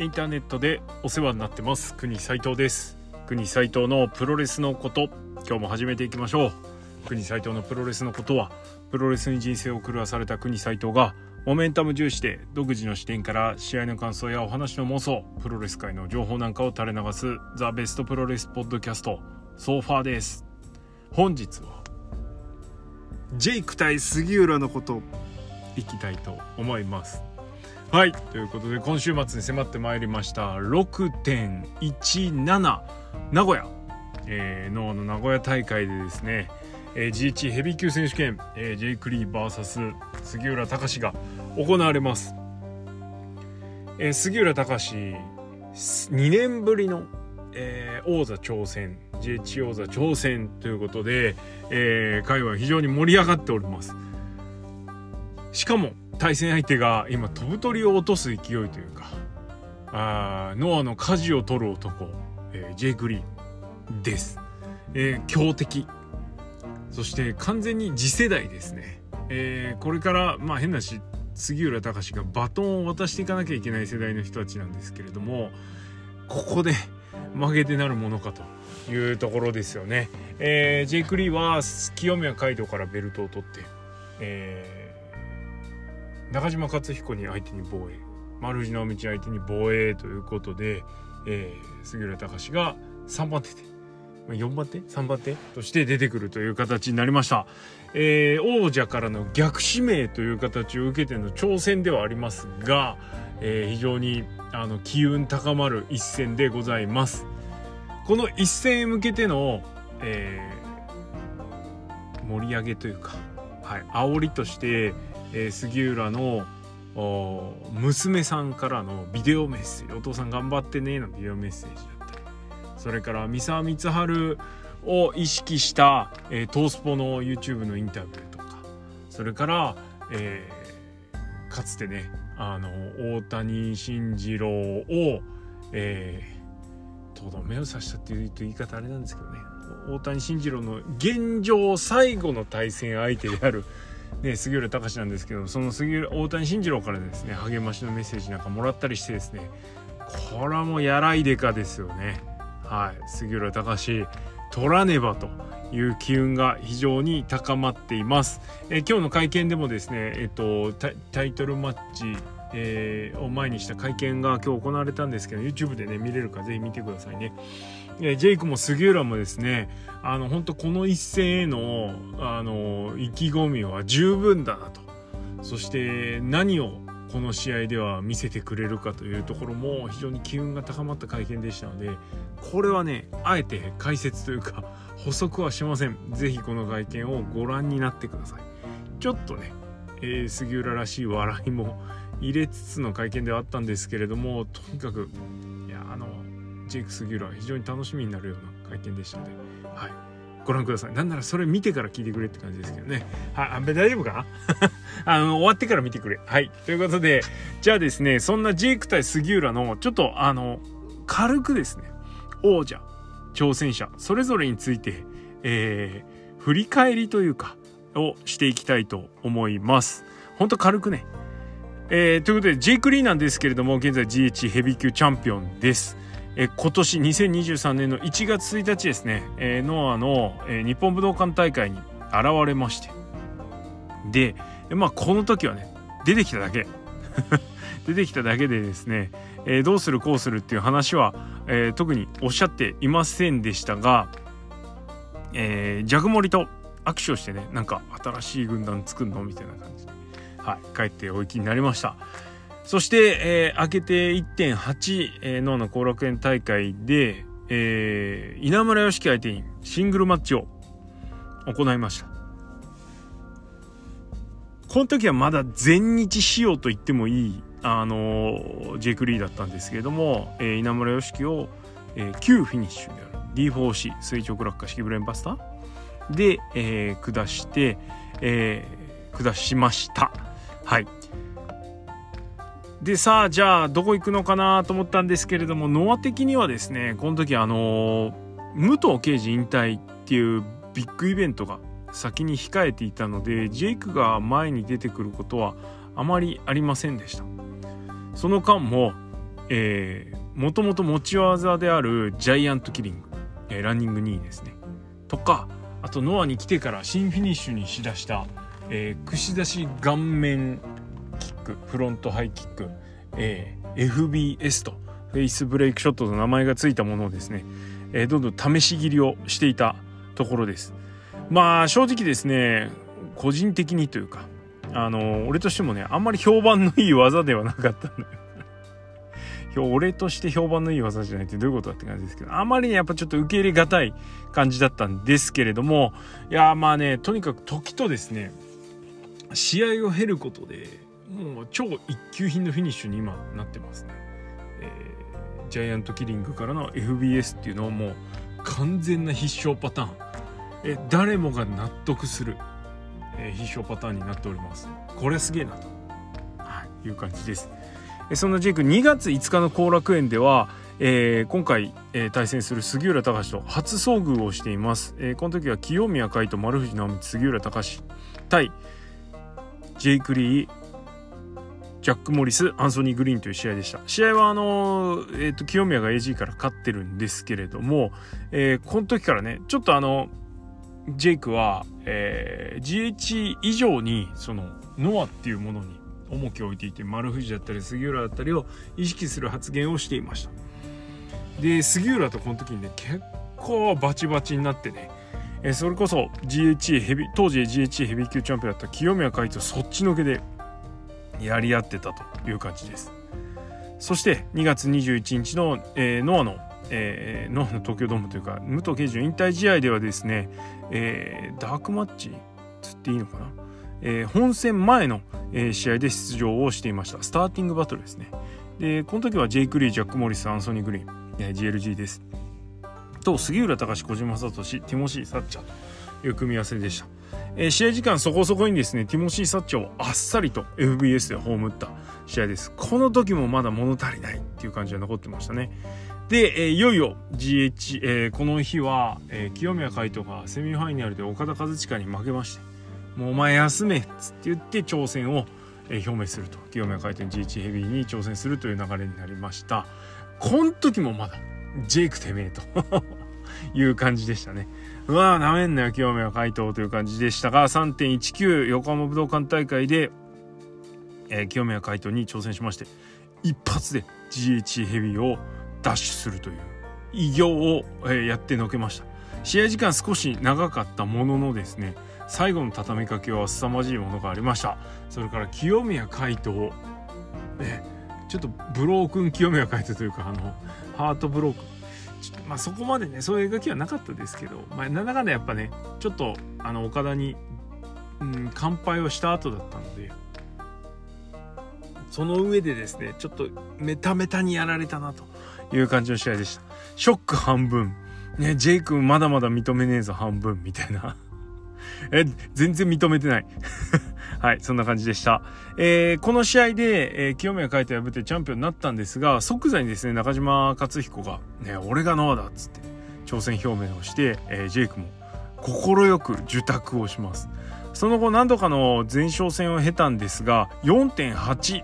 インターネットでお世話になってます。国斉藤です。国斉藤のプロレスのこと今日も始めていきましょう。国斉藤のプロレスのことはプロレスに人生を狂わされた国斉藤がモメンタム重視で独自の視点から試合の感想やお話の妄想プロレス界の情報なんかを垂れ流すザ・ベストプロレスポッドキャストソファーです。本日はジェイク対杉浦のこと。いきたいと思いますはい。ということで今週末に迫ってまいりました6.17名古屋、えー、の名古屋大会でですね、えー、GH ヘビー級選手権、えー、ジェイク・リー VS 杉浦隆が行われます、えー、杉浦隆2年ぶりの、えー、王座挑戦 GH 王座挑戦ということで、えー、会は非常に盛り上がっております。しかも対戦相手が今飛ぶ鳥を落とす勢いというかあノアの舵を取る男、えー、ジェイク・リーです、えー、強敵。そして完全に次世代ですね、えー、これからまあ変なし杉浦隆がバトンを渡していかなきゃいけない世代の人たちなんですけれどもここで 負けてなるものかというところですよね、えー、ジェイク・リーは清宮海斗からベルトを取って、えー中島克彦に相手に防衛。丸藤直道相手に防衛ということで、えー、杉浦隆が3番手で4番手？3番手？として出てくるという形になりました、えー、王者からの逆指名という形を受けての挑戦ではありますが、えー、非常にあの機運高まる一戦でございます。この一戦へ向けての、えー、盛り上げというか、はい、煽りとしてえー、杉浦の娘さんからのビデオメッセージ「お父さん頑張ってね」のビデオメッセージだったりそれから三沢光晴を意識した、えー、トースポの YouTube のインタビューとかそれから、えー、かつてねあの大谷慎次郎を、えー、とどめを刺したっていう言い方あれなんですけどね大谷慎次郎の現状最後の対戦相手であるね、杉浦隆なんですけどその杉浦大谷慎次郎からですね励ましのメッセージなんかもらったりしてですねこれはもうやらいでかですよねはい杉浦隆取らねばという機運が非常に高まっています。え今日の会見でもですね、えっと、タイトルマッチ、えー、を前にした会見が今日行われたんですけど YouTube でね見れるかぜひ見てくださいね。えジェイクも杉浦もですねあの本当この一戦へのあの意気込みは十分だなと。そして何をこの試合では見せてくれるかというところも非常に機運が高まった会見でしたのでこれはねあえて解説というか 補足はしません。是非この会見をご覧になってください。ちょっとね、えー、杉浦らしい笑いも入れつつの会見ではあったんですけれどもとにかくいやあのジェイク・杉浦は非常に楽しみになるような会見でしたので、はい、ご覧ください。なんならそれ見てから聞いてくれって感じですけどね。はい、あんべ大丈夫か？な あの、終わってから見てくれ。はい。ということで、じゃあですね、そんなジェイク対杉浦の、ちょっとあの、軽くですね、王者、挑戦者、それぞれについて、えー、振り返りというか、をしていきたいと思います。ほんと軽くね。えー、ということで、ジェイク・リーなんですけれども、現在 GH ヘビー級チャンピオンです。え今年2023年の1月1日ですね、えー、ノアの、えー、日本武道館大会に現れましてでまあこの時はね出てきただけ 出てきただけでですね、えー、どうするこうするっていう話は、えー、特におっしゃっていませんでしたが、えー、ジャグモリと握手をしてねなんか新しい軍団作るのみたいな感じで、はい、帰ってお行きになりました。そして、えー、明けて1.8、えー、脳の後楽園大会で、えー、稲村良樹相手にシングルマッチを行いました。この時はまだ全日仕様と言ってもいい、あのー、ジェイク・リーだったんですけれども、えー、稲村良樹を、えー、旧フィニッシュである D4C 垂直落下式ブレンバスターで、えー、下して、えー、下しました。はい。でさあじゃあどこ行くのかなと思ったんですけれどもノア的にはですねこの時あの武藤刑事引退っていうビッグイベントが先に控えていたのでジェイクが前に出てくることはあまりありませんでした。その間も、えー、もともと持ち技であるジャイアントキリング、えー、ランニング2位ですね。とかあとノアに来てから新フィニッシュにしだした、えー、串出し顔面ックフロントハイキック、えー、FBS とフェイスブレイクショットの名前がついたものをですね、えー、どんどん試し切りをしていたところです。まあ正直ですね個人的にというかあの俺としてもねあんまり評判のいい技ではなかったんだよ 俺として評判のいい技じゃないってどういうことだって感じですけどあまりねやっぱちょっと受け入れがたい感じだったんですけれどもいやまあねとにかく時とですね試合を経ることでもう超一級品のフィニッシュに今なってますね、えー、ジャイアントキリングからの FBS っていうのはもう完全な必勝パターン。え誰もが納得するえ必勝パターンになっております。これすげえなと、はい、いう感じです。えそんなジェイク2月5日の後楽園では、えー、今回、えー、対戦する杉浦隆と初遭遇をしています、えー、この時は清宮海斗丸藤直道杉浦隆対ジェイク・リージャック・モリスアンソニー・グリーンという試合でした。試合はあのー、えーと、清宮が AG から勝ってるんですけれども、えー、この時からねちょっとあのジェイクは、えー、GH 以上にそのノアっていうものに重きを置いていて丸藤だったり杉浦だったりを意識する発言をしていました。で杉浦とこの時にね結構バチバチになってねえそれこそ GH ヘビ当時 GH ヘビー級チャンピオンだった清宮海斗そっちのけでやり合ってたという感じです。そして2月21日の、えー、ノアのえー、ノアの東京ドームというか武藤敬司引退試合ではですね、えー、ダークマッチつっていいのかな、えー、本戦前の、えー、試合で出場をしていました。スターティングバトルですね。でこの時はジェイク・リージャック・モリスアンソニー・グリーン、えー、GLG です。と杉浦隆小島聡ティモシー・サッチャーという組み合わせでした、えー、試合時間そこそこにですねティモシー・サッチャーをあっさりと FBS で葬った試合です。この時もまだ物足りないっていう感じが残ってましたね。で、えー、いよいよ GH、えー、この日は、えー、清宮海斗がセミファイナルで岡田和親に負けましてもうお前休めっつって言って挑戦を、え、表明すると。清宮海斗に GH ヘビーに挑戦するという流れになりました。この時もまだジェイクてめえと。いう感じでしたね。うわなめんなよ清宮海斗という感じでしたが3.19横浜武道館大会で、えー、清宮海斗に挑戦しまして一発で GH ヘビーをダッシュするという偉業を、えやってのけました。試合時間少し長かったもののですね最後の畳みかけは凄まじいものがありました。それから清宮海斗ねちょっとブロークン清宮海斗というかあのハートブロークまあそこまでねそういう描きはなかったですけど、まあ、なんだかんだやっぱねちょっとあの岡田に、うん、乾杯をした後だったのでその上でですねちょっとメタメタにやられたなという感じの試合でした。ショック半分。ね、ジェイ君まだまだ認めねえぞ半分みたいな。え、全然認めてない。はい、そんな感じでした。えー、この試合で、えー、清宮海斗破ってチャンピオンになったんですが、即座にですね、中島克彦が、ね、俺がノアだっつって、挑戦表明をして、えー、ジェイクも快く受託をします。その後何度かの前哨戦を経たんですが、4.8、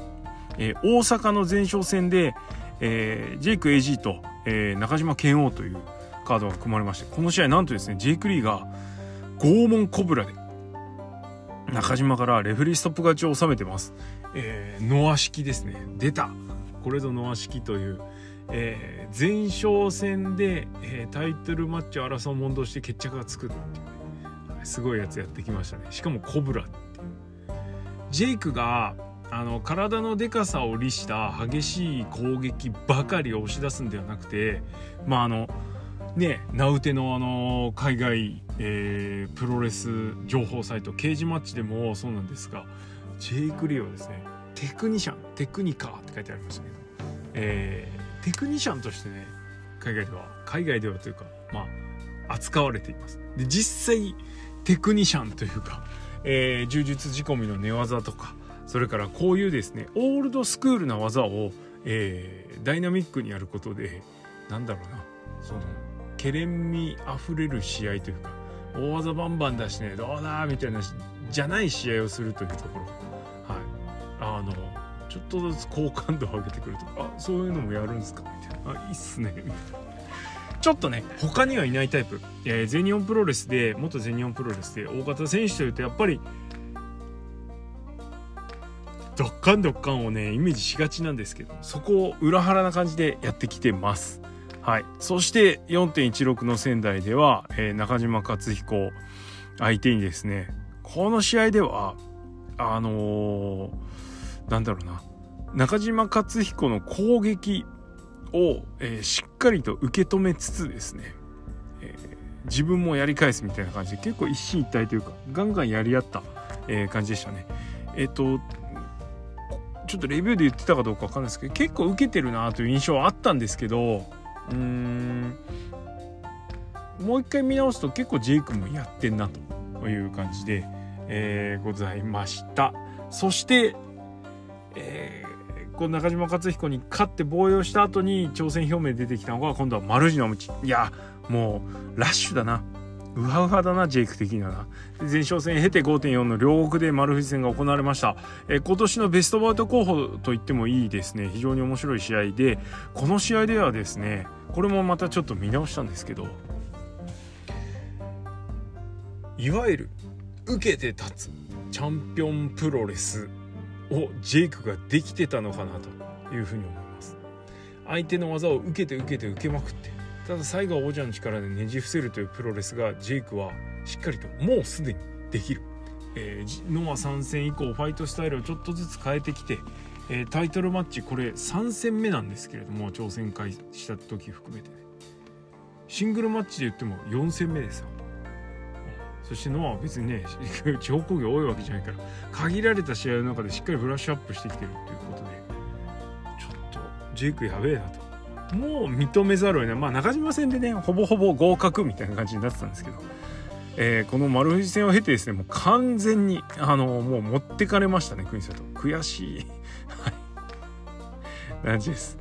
えー、大阪の前哨戦で、えー、ジェイク AG と、えー、中島健王というカードが組まれましてこの試合なんとですねジェイク・リーが拷問コブラで中島からレフリーストップ勝ちを収めてます、えー、ノア式ですね。出た。これぞノア式という、えー、前哨戦で、えー、タイトルマッチを争う問答して決着がつくっていうね、すごいやつやってきましたね。しかもコブラっていう。ジェイクがあの体のでかさを利した激しい攻撃ばかりを押し出すんではなくてまああのね名うてのあの海外、えー、プロレス情報サイトケージマッチでもそうなんですがジェイク・リオですねテクニシャンテクニカーって書いてありましたけど、えー、テクニシャンとしてね海外では海外ではというかまあ扱われています。で実際テクニシャンというか、えー、柔術仕込みの寝技とかそれからこういうですねオールドスクールな技を、えー、ダイナミックにやることでなんだろうなそのけれんみあふれる試合というか大技バンバン出してねどうだみたいなじゃない試合をするというところ。はい。あのちょっとずつ好感度を上げてくるとあそういうのもやるんですか？みたいな。あいいっすね。みたいなちょっとね他にはいないタイプ、えー、全日本プロレスで元全日本プロレスで大型選手というとやっぱりドッカンドッカンをねイメージしがちなんですけどそこを裏腹な感じでやってきてます。はいそして4.16の仙台では、えー、中島克彦相手にですねこの試合ではあのー、なんだろうな中島克彦の攻撃を、えー、しっかりと受け止めつつですね、えー、自分もやり返すみたいな感じで結構一進一退というかガンガンやり合った、えー、感じでしたね。えっ、とちょっとレビューで言ってたかどうかわかんないですけど結構受けてるなという印象はあったんですけどうーん。もう一回見直すと結構ジェイクもやってんなという感じで、えー、ございました。そして、えー、この中島克彦に勝って防衛をした後に挑戦表明出てきたのが今度は丸次の道。いやもうラッシュだな。ウハウハだなジェイク的にはな。前哨戦経て5.4の両国で丸藤戦が行われました、え今年のベストバウト候補と言ってもいいですね。非常に面白い試合でこの試合ではですねこれもまたちょっと見直したんですけどいわゆる受けて立つチャンピオンプロレスをジェイクができてたのかなというふうに思います。相手の技を受けて受けて受けまくってただ最後は王者の力でねじ伏せるというプロレスがジェイクはしっかりともうすでにできる、えー、ノア参戦以降ファイトスタイルをちょっとずつ変えてきて、えー、タイトルマッチこれ3戦目なんですけれども挑戦会した時含めてね。シングルマッチで言っても4戦目ですよ。そしてノアは別にね地方工業多いわけじゃないから限られた試合の中でしっかりブラッシュアップしてきてるっていうことでちょっとジェイクやべえなと。もう認めざるを得ない。まあ中島戦でねほぼほぼ合格みたいな感じになってたんですけど、えー、この丸藤戦を経てですねもう完全にあのもう持ってかれましたね国里悔しい。はい。感じです。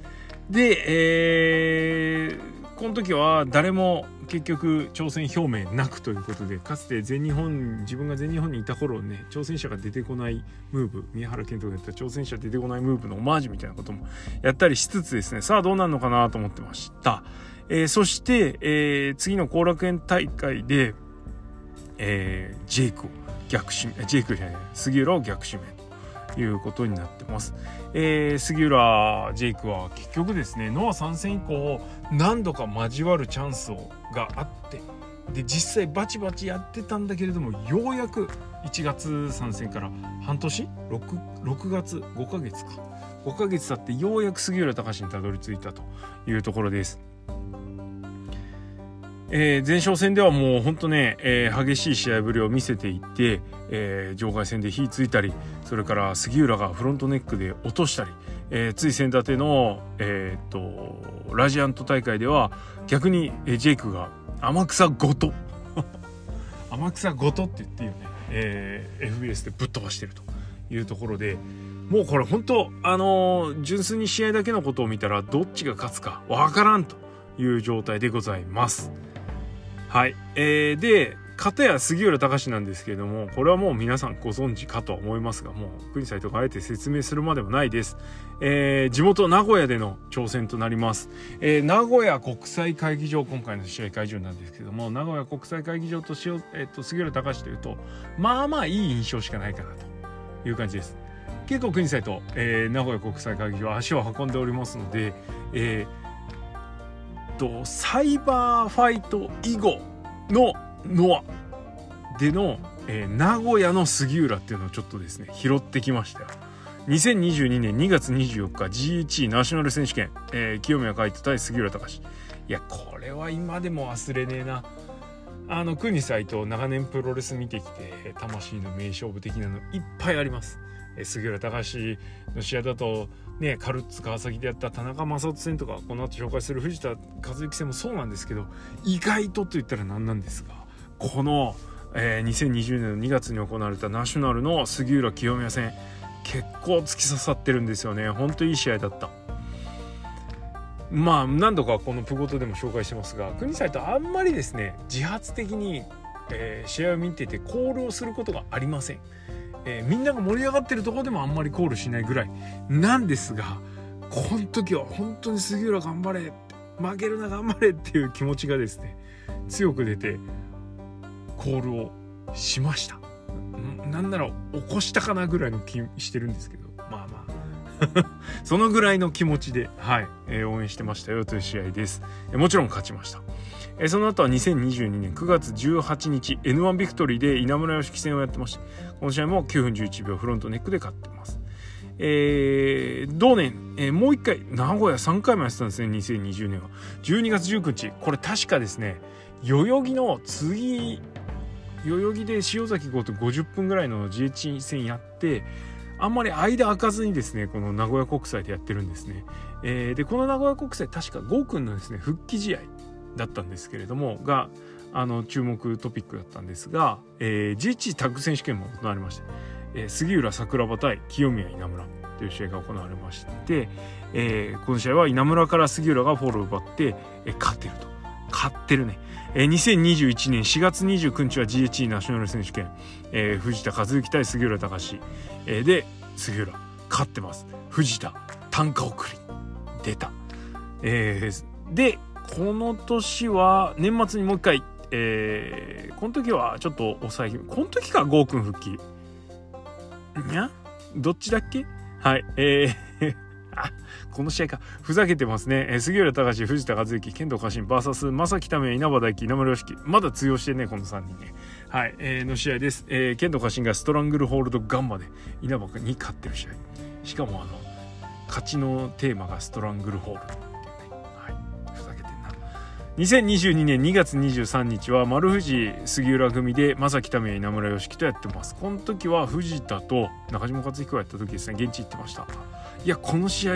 でえー、この時は誰も結局挑戦表明なくということでかつて全日本自分が全日本にいた頃ね挑戦者が出てこないムーブ宮原健人がやった挑戦者出てこないムーブのオマージュみたいなこともやったりしつつですねさあどうなるのかなと思ってました、えー、そして、えー、次の後楽園大会で、えー、ジェイクを逆指名ジェイクじゃない杉浦を逆指名ということになってます、えー、杉浦ジェイクは結局ですねノア参戦以降何度か交わるチャンスをがあってで実際バチバチやってたんだけれどもようやく1月参戦から半年？6, 6月？5ヶ月か。5ヶ月経ってようやく杉浦隆にたどり着いたというところです。えー、前哨戦ではもうほんとね、えー、激しい試合ぶりを見せていって、えー、場外戦で火ついたりそれから杉浦がフロントネックで落としたり、えー、つい先立ての、えー、とラジアント大会では逆に、ジェイクが天草ごと 天草ごとって言っていいよね、えー、FBS でぶっ飛ばしてるというところでもうこれ本当あのー、純粋に試合だけのことを見たらどっちが勝つかわからんという状態でございます。はい、えー、で片や杉浦隆なんですけれどもこれはもう皆さんご存知かと思いますがもう国際とかあえて説明するまでもないです、えー、地元名古屋での挑戦となります、えー、名古屋国際会議場今回の試合会場なんですけども名古屋国際会議場としよ、えーと、杉浦隆というとまあまあいい印象しかないかなという感じです。結構国際と、えー、名古屋国際会議場足を運んでおりますので、えー、とサイバーファイト以後のノアでの、えー、名古屋の杉浦っていうのをちょっとですね拾ってきました。よ2022年2月24日 G1 ナショナル選手権、えー、清宮海斗対杉浦隆。いやこれは今でも忘れねえな。あの国斎と長年プロレス見てきて魂の名勝負的なのいっぱいあります。え杉浦隆の試合だとねカルッツ川崎でやった田中将人戦とかこの後紹介する藤田和之戦もそうなんですけど意外とと言ったら何なんですがこの、えー、2020年の2月に行われたナショナルの杉浦清宮戦結構突き刺さってるんですよね。ほんといい試合だった。まあ何度かこのプゴトでも紹介してますが国際とあんまりですね自発的に、えー、試合を見ててコールをすることがありません。えー、みんなが盛り上がってるとこでもあんまりコールしないぐらいなんですがこの時は本当に杉浦頑張れ負けるな頑張れっていう気持ちがですね強く出てコールをしました。なんなら起こしたかなぐらいの気してるんですけどまあまあ。そのぐらいの気持ちで、はいえー、応援してましたよという試合です、えー、もちろん勝ちました。えその後は2022年9月18日 N1 ビクトリーで稲村良樹戦をやってましてこの試合も9分11秒フロントネックで勝ってます。えー、同年、えー、もう一回名古屋3回もやってたんですね2020年は。12月19日これ確かですね代々木の次代々木で塩崎号と50分ぐらいの GH 戦やってあんまり間空かずにですねこの名古屋国際でやってるんですね、えー、でこの名古屋国際確か郷君のですね復帰試合だったんですけれどもがあの注目トピックだったんですが、えー、G1 タッグ選手権も行われまして、えー、杉浦桜庭対清宮稲村という試合が行われまして、えー、この試合は稲村から杉浦がフォローを奪って、えー、勝ってると。勝ってるね、えー、2021年4月29日は GHE ナショナル選手権、えー、藤田和幸対杉浦隆、えー、で杉浦勝ってます。藤田単価送り。出た、えー、でこの年は年末にもう一回、えー、この時はちょっと抑えこの時かゴーくん復帰。にゃどっちだっけ？はい、えー、この試合か。ふざけてますね。えー、杉浦隆、藤田和之、剣道家臣、バーサス、正木為稲葉大輝、稲村良樹。まだ通用してね、この3人ね。はい、えー、の試合です。えー、剣道家臣がストラングルホールドガンマで稲葉に勝ってる試合。しかもあの、勝ちのテーマがストラングルホールド。2022年2月23日は丸藤杉浦組で正木民稲村良樹とやってますこの時は藤田と中島克彦がやった時ですね現地行ってましたいやこの試合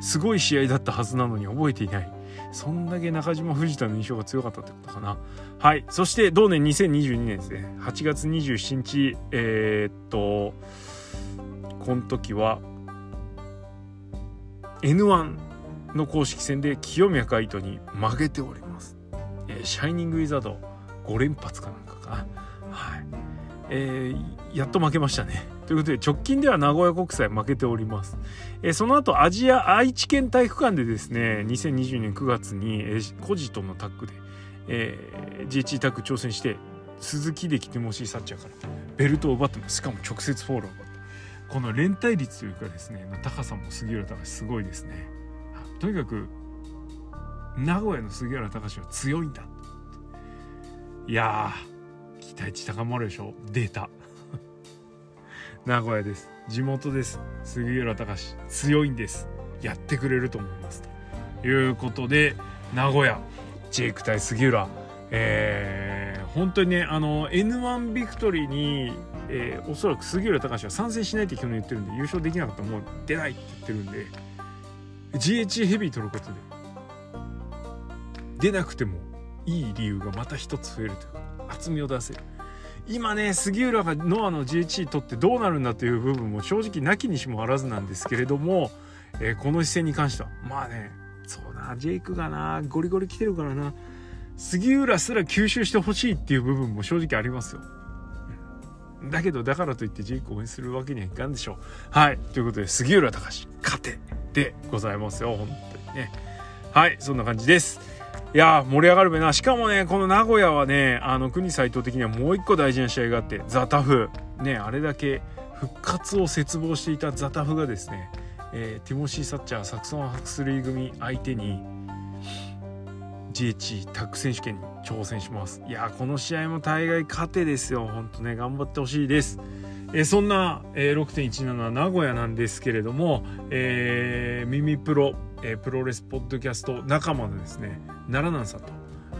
すごい試合だったはずなのに覚えていないそんだけ中島藤田の印象が強かったってことかなはいそして同年2022年ですね8月27日えー、っとこの時は N1 の公式戦で清宮海斗に負けておりますえー、シャイニング・ウィザード5連発かなんかか。はい。えー、やっと負けましたね。ということで直近では名古屋国際負けております。え、その後アジア愛知県体育館でですね2020年9月に、えー、コジとのタッグで、えー、GH タッグ挑戦して鈴木でティモシー・サッチャーからベルトを奪ってますしかも直接フォローを奪ってこの連帯率というかですね高さも杉浦隆すごいですね。とにかく名古屋の杉浦隆は強いんだ。いや期待値高まるでしょ。出た名古屋です。地元です。杉浦隆。強いんです。やってくれると思います。ということで名古屋ジェイク対杉浦。えー、本当にねあの N1 ビクトリーに、えー、おそらく杉浦隆は参戦しないって去年言ってるんで優勝できなかったらもう出ないって言ってるんで GH ヘビー取ることで出なくてもいい理由がまた一つ増えるというか厚みを出せる。今ね杉浦がノアの GHC 取ってどうなるんだという部分も正直なきにしもあらずなんですけれども、えー、この視線に関しては。まあねそうなジェイクがな。ゴリゴリ来てるからな。杉浦すら吸収してほしいっていう部分も正直ありますよ。だけどだからといってジェイクを応援するわけにはいかんでしょう。はいということで杉浦隆勝てでございますよ本当にね。はいそんな感じです。いや盛り上がるべな。しかもねこの名古屋はねあの国斎藤的にはもう一個大事な試合があってザタフ。ねあれだけ復活を切望していたザタフがですね、えー、ティモシー・サッチャーサクソン・ハクスリー組相手に GH タッグ選手権に挑戦します。いやこの試合も大概勝てですよ。ほんとね頑張ってほしいです。えそんな、えー、6.17名古屋なんですけれども、えー、ミプロえー、プロレスポッドキャスト仲間のですね奈良南さんと、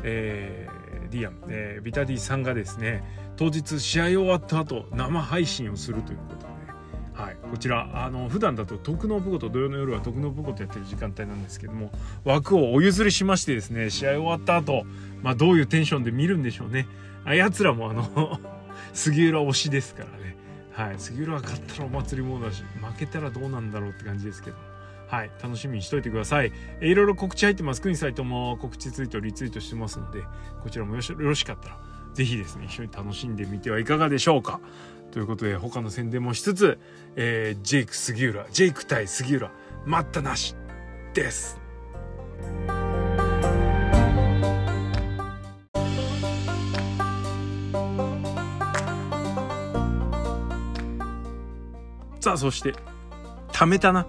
えー、ディアン、えー、ビタディさんがですね当日試合終わった後生配信をするということで、はい、こちらあの普段だと徳の部こと土曜の夜は徳の部ことやってる時間帯なんですけども枠をお譲りしましてですね試合終わった後、まあどういうテンションで見るんでしょうね。あやつらもあの 杉浦推しですからね。はい杉浦が勝ったらお祭りモードだし負けたらどうなんだろうって感じですけどはい、楽しみにしといてください。えいろいろ告知入ってます。クイーンサイトも告知ツイート、リツイートしてますので、こちらもよろしかったら、ぜひですね、一緒に楽しんでみてはいかがでしょうか。ということで他の宣伝もしつつ、えー、ジェイク杉浦ジェイク対杉浦待ったなしですさあそして貯めたな。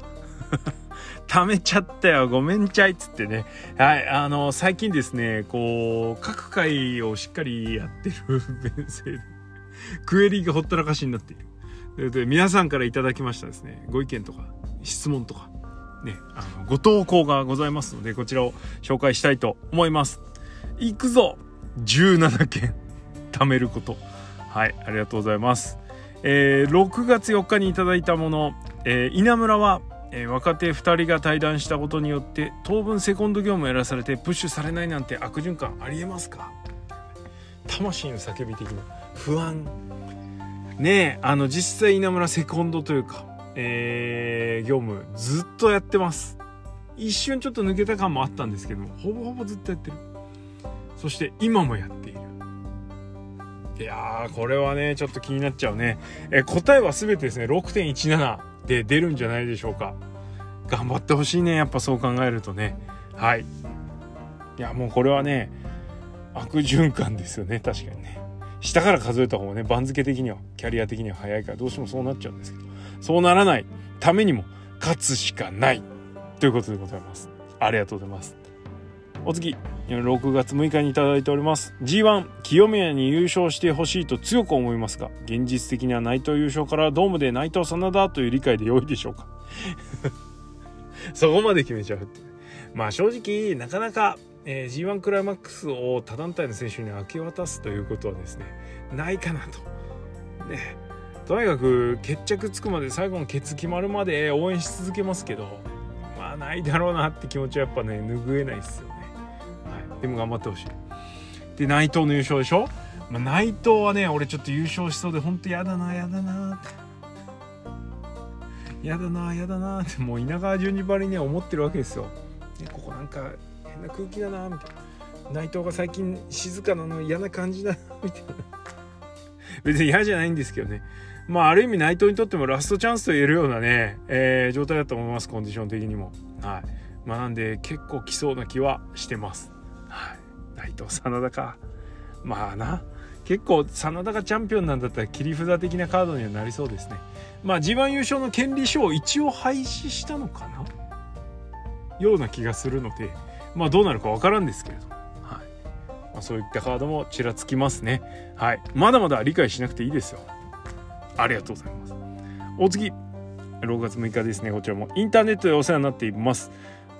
貯めちゃったよ。ごめんちゃいっつってね。はいあの最近ですねこう各回をしっかりやってる弁声でクエリーがほったらかしになっている。で皆さんからいただきましたですねご意見とか質問とかねあのご投稿がございますのでこちらを紹介したいと思います。いくぞ！17件。貯めること。はいありがとうございます。えー、6月4日にいただいたもの、えー、稲村は、えー、若手2人が対談したことによって当分セコンド業務をやらされてプッシュされないなんて悪循環ありえますか？魂の叫び的な不安。ねえあの実際稲村セコンドというか、えー、業務ずっとやってます。一瞬ちょっと抜けた感もあったんですけどもほぼほぼずっとやってる。そして今もやっていやーこれはねちょっと気になっちゃうね、え答えは全てですね6.17で出るんじゃないでしょうか。頑張ってほしいねやっぱそう考えるとね。はい。いやもうこれはね悪循環ですよね確かにね。下から数えた方がね番付的にはキャリア的には早いからどうしてもそうなっちゃうんですけど。そうならないためにも勝つしかない。ということでございます。ありがとうございます。お次6月6日に頂いております。G1 清宮に優勝してほしいと強く思いますが現実的には内藤優勝からドームで内藤真田という理解で良いでしょうか？そこまで決めちゃうって。まあ正直なかなか、えー、G1 クライマックスを他団体の選手に明け渡すということはですねないかなと。ね。とにかく決着つくまで最後のケツ決まるまで応援し続けますけどまあないだろうなって気持ちはやっぱね拭えないっすよ。でも頑張ってほしい。で内藤の優勝でしょ、まあ、内藤はね俺ちょっと優勝しそうでほんとやだなやだな。やだなやだな。ってもう稲川淳二ばりに思ってるわけですよ、ね、ここなんか変な空気だなみたいな。内藤が最近静かなの嫌な感じだなみたいな。別に嫌じゃないんですけどね。まあある意味内藤にとってもラストチャンスと言えるようなね、えー、状態だと思いますコンディション的にも。はい。まあなんで結構来そうな気はしてます、内藤真田か。まあな。結構真田がチャンピオンなんだったら切り札的なカードにはなりそうですね。まあ G1 優勝の権利書を一応廃止したのかな？ような気がするので。まあどうなるか分からんですけれど、はい。まあ、そういったカードもちらつきますね。はい。まだまだ理解しなくていいですよ。ありがとうございます。お次。6月6日ですね。こちらも。インターネットでお世話になっています。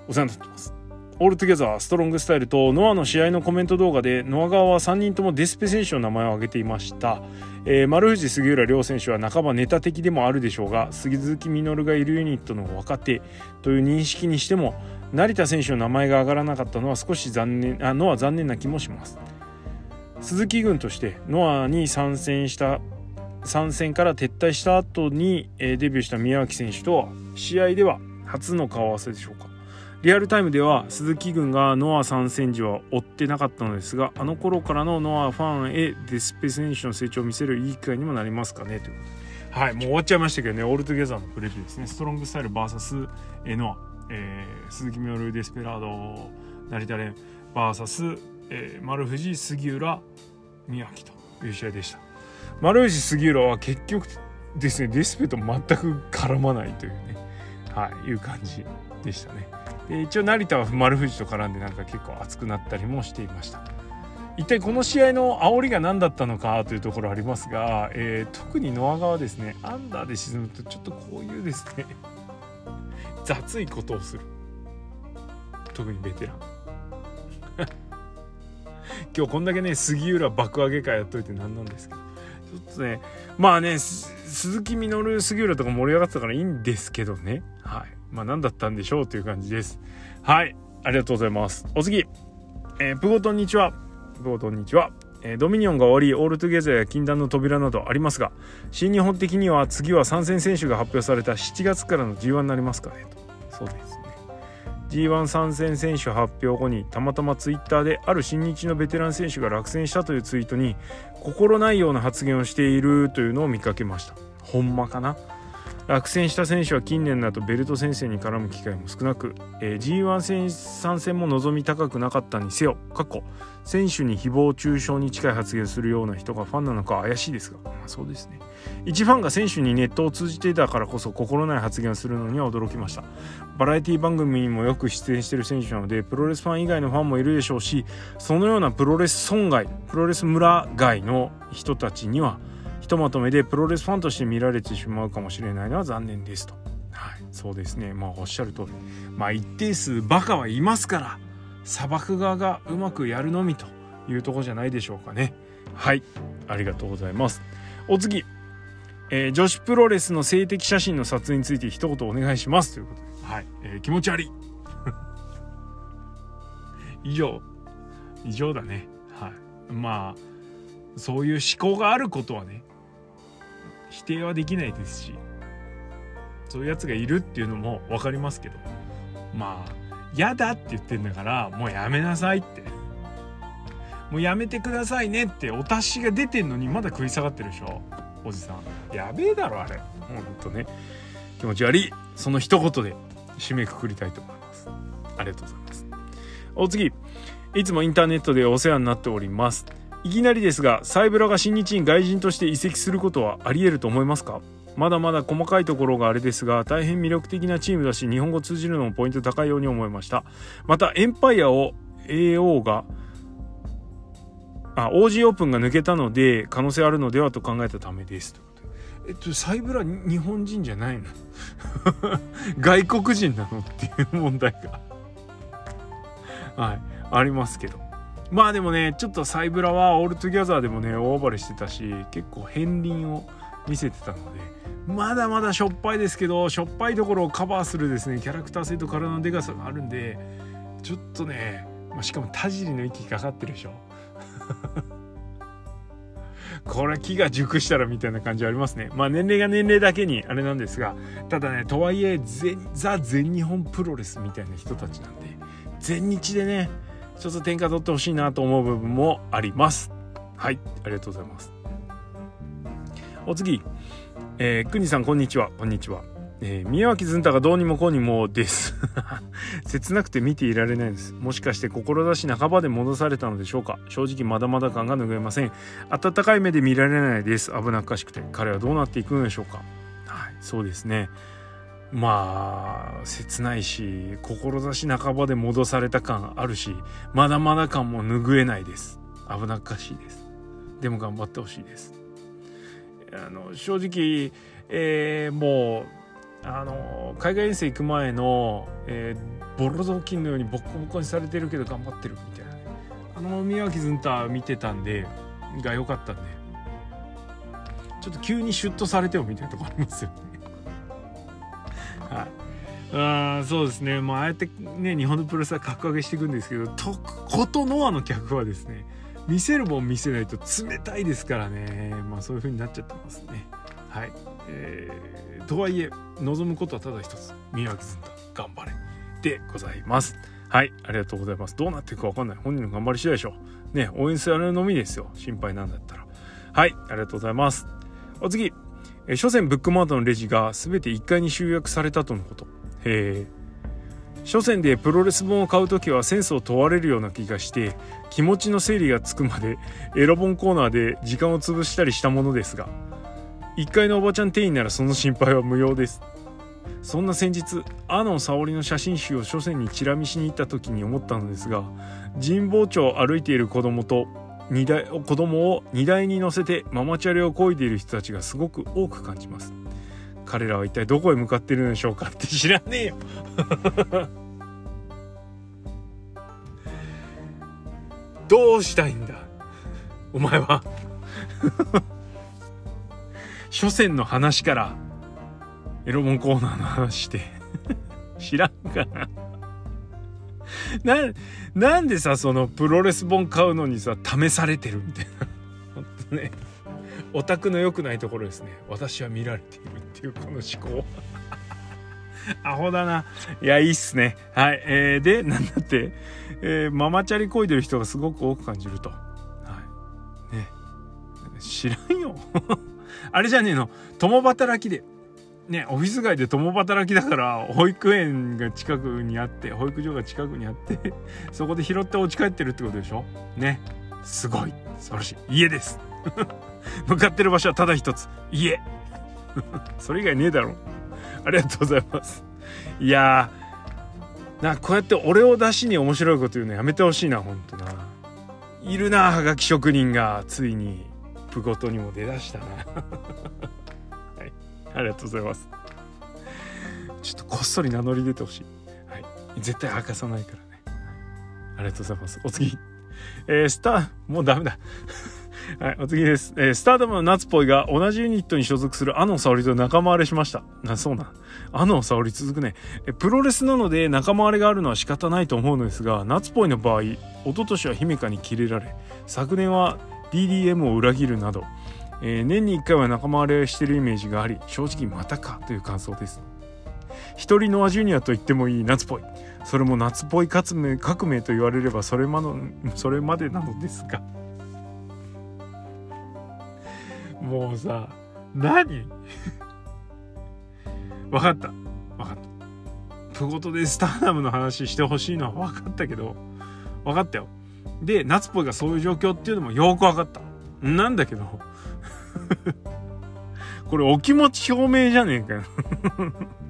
お世話になってます。オールトゥゲザーストロングスタイルとノアの試合のコメント動画でノア側は3人ともデスペ選手の名前を挙げていました、えー、丸藤杉浦両選手は半ばネタ的でもあるでしょうが杉月稔がいるユニットの若手という認識にしても成田選手の名前が挙がらなかったのは少し残念あノア残念な気もします。鈴木軍としてノアに参戦した参戦から撤退した後に、デビューした宮脇選手と試合では初の顔合わせでしょうか。リアルタイムでは鈴木軍がノア参戦時は追ってなかったのですがあの頃からのノアファンへデスペ選手の成長を見せるいい機会にもなりますかねというはいもう終わっちゃいましたけどねオールトゥゲザーのプレビューですね。ストロングスタイル VS ノア、えー、鈴木みのるデスペラード成田連 VS、えー、丸藤杉浦宮城という試合でした。丸藤杉浦は結局ですねデスペと全く絡まないというね。はいいう感じでしたね。一応成田は丸藤と絡んでなんか結構熱くなったりもしていました。一体この試合の煽りが何だったのかというところありますが、えー、特にノア側ですねアンダーで沈むとちょっとこういうですね 雑いことをする。特にベテラン。今日こんだけね杉浦爆上げ会やっといて何なんですけど。ちょっとねまあね鈴木みのる杉浦とか盛り上がってたからいいんですけどね。はい。まあ何だったんでしょうという感じです。はい。ありがとうございます。お次。えー、プゴトンにちは。プゴトンにちは。えー、ドミニオンが終わり、オールトゥゲザーや禁断の扉などありますが、新日本的には次は参戦選手が発表された7月からの G1 になりますかねと。そうですね。G1 参戦選手発表後にたまたまツイッターである新日のベテラン選手が落選したというツイートに心ないような発言をしているというのを見かけましたほんまかな？落選した選手は近年だとベルト先生に絡む機会も少なく、えー、G1 戦参戦も望み高くなかったにせよ過去選手に誹謗中傷に近い発言するような人がファンなのか怪しいですが、まあ、そうですね。一ファンが選手にネットを通じていたからこそ心ない発言をするのには驚きました。バラエティ番組にもよく出演している選手なのでプロレスファン以外のファンもいるでしょうしそのようなプロレス村外プロレス村外の人たちにはひとまとめでプロレスファンとして見られてしまうかもしれないのは残念ですと。はい、そうですね。まあおっしゃる通り。まあ一定数バカはいますから、砂漠側がうまくやるのみというとこじゃないでしょうかね。はい、ありがとうございます。お次、えー、女子プロレスの性的写真の撮影について一言お願いしますということで。はい、えー、気持ち悪い。以上、以上だね。はい。まあ、そういう思考があることはね、否定はできないですしそういうやつがいるっていうのも分かりますけどまあ嫌だって言ってんだからもうやめなさいって。もうやめてくださいねってお達しが出てんのにまだ食い下がってるでしょおじさん。やべえだろあれ。ほんとね。気持ち悪い。その一言で締めくくりたいと思います。ありがとうございます。お次。いつもインターネットでお世話になっております。いきなりですがサイブラが新日に外人として移籍することはありえると思いますか？まだまだ細かいところがあれですが大変魅力的なチームだし日本語通じるのもポイント高いように思いました。またエンパイアを AO があ OG オープンが抜けたので可能性あるのではと考えたためです。えっとサイブラ日本人じゃないの？外国人なの？っていう問題が。はいありますけど。まあでもねちょっとサイブラはオールトゥギャザーでもね大暴れしてたし結構片鱗を見せてたのでまだまだしょっぱいですけどしょっぱいところをカバーするですねキャラクター性と体のでかさがあるんでちょっとね、まあ、しかも田尻の息かかってるでしょ。これ木が熟したらみたいな感じありますね。まあ年齢が年齢だけにあれなんですがただねとはいえザ全日本プロレスみたいな人たちなんで全日でねちょっと天下取ってほしいなと思う部分もあります。はいありがとうございます。お次。えー、くにさんこんにちは。こんにちは。えー、宮脇ずんたがどうにもこうにもです。切なくて見ていられないです。もしかして志半ばで戻されたのでしょうか？正直まだまだ感が拭えません。温かい目で見られないです。危なっかしくて。彼はどうなっていくのでしょうか？はいそうですね。まあ切ないし志半ばで戻された感あるしまだまだ感も拭えないです。危なっかしいです。でも頑張ってほしいです。あの正直、えー、もうあの海外遠征行く前の、えー、ボロ雑巾のようにボコボコにされてるけど頑張ってるみたいな、あの宮脇ずんた見てたんでが良かったんでちょっと急にシュッとされてもみたいなとこありますよね。はい。あそうですね、まあ、ああやってね日本のプロレスは格上げしていくんですけどとことノアの客はですね見せるもん見せないと冷たいですからね。まあそういう風になっちゃってますね。はい、えー、とはいえ望むことはただ一つ宮脇ずんだ頑張れでございます。はい。ありがとうございます。どうなっていくか分かんない。本人の頑張り次第でしょう。ね応援するのみですよ。心配なんだったら。はい。ありがとうございます。お次。え書店ブックマートのレジが全て1階に集約されたとのこと。へえ。書店でプロレス本を買う時はセンスを問われるような気がして気持ちの整理がつくまでエロ本コーナーで時間を潰したりしたものですが。1階のおばちゃん店員ならその心配は無用です。そんな先日阿野沙織の写真集を書店にチラ見しに行った時に思ったのですが神保町を歩いている子供と荷台子供を荷台に乗せてママチャリを漕いでいる人たちがすごく多く感じます。彼らは一体どこへ向かっているのでしょうかって知らねえよ。どうしたいんだ？お前は？書店の話からエロ本コーナーの話して。知らんかな。な、なんでさ、そのプロレス本買うのにさ、試されてるみたいな。本当ね。オタクの良くないところですね。私は見られているっていうこの思考。アホだな。いや、いいっすね。はい。えー、で、なんだって、えー、ママチャリこいでる人がすごく多く感じると。はい。ね。知らんよ。あれじゃねえの。共働きで。ね、オフィス街で共働きだから保育園が近くにあって保育所が近くにあって そこで拾ってお家帰ってるってことでしょ？ね。すごい。素晴らしい。家です。向かってる場所はただ一つ。家。それ以外ねえだろ。ありがとうございます。いやーなこうやって俺を出しに面白いこと言うのやめてほしいなほんとな。いるなはがき職人がついにプごとにも出だしたな。ありがとうございます。ちょっとこっそり名乗り出てほしい、はい、絶対明かさないからね、ありがとうございます。お次。えー、スターもうダメだ。はい、お次です。えー、スターダムの夏っぽいが同じユニットに所属するアノ沙織と仲間割れしました。な、そうな。アノ沙織続くね。え、プロレスなので仲間割れがあるのは仕方ないと思うのですが、夏っぽいの場合、一昨年は姫香にキレられ、昨年は DDM を裏切るなど、えー、年に1回は仲間割れしてるイメージがあり、正直またかという感想です。一人ノアジュニアと言ってもいい夏っぽい。それも夏っぽい革命革命と言われればそれまのそれまでなのですが。もうさ何？分かった分かったプゴトでスターダムの話してほしいのは分かったけど分かったよで夏っぽいがそういう状況っていうのもよく分かったなんだけど これお気持ち表明じゃねえかよ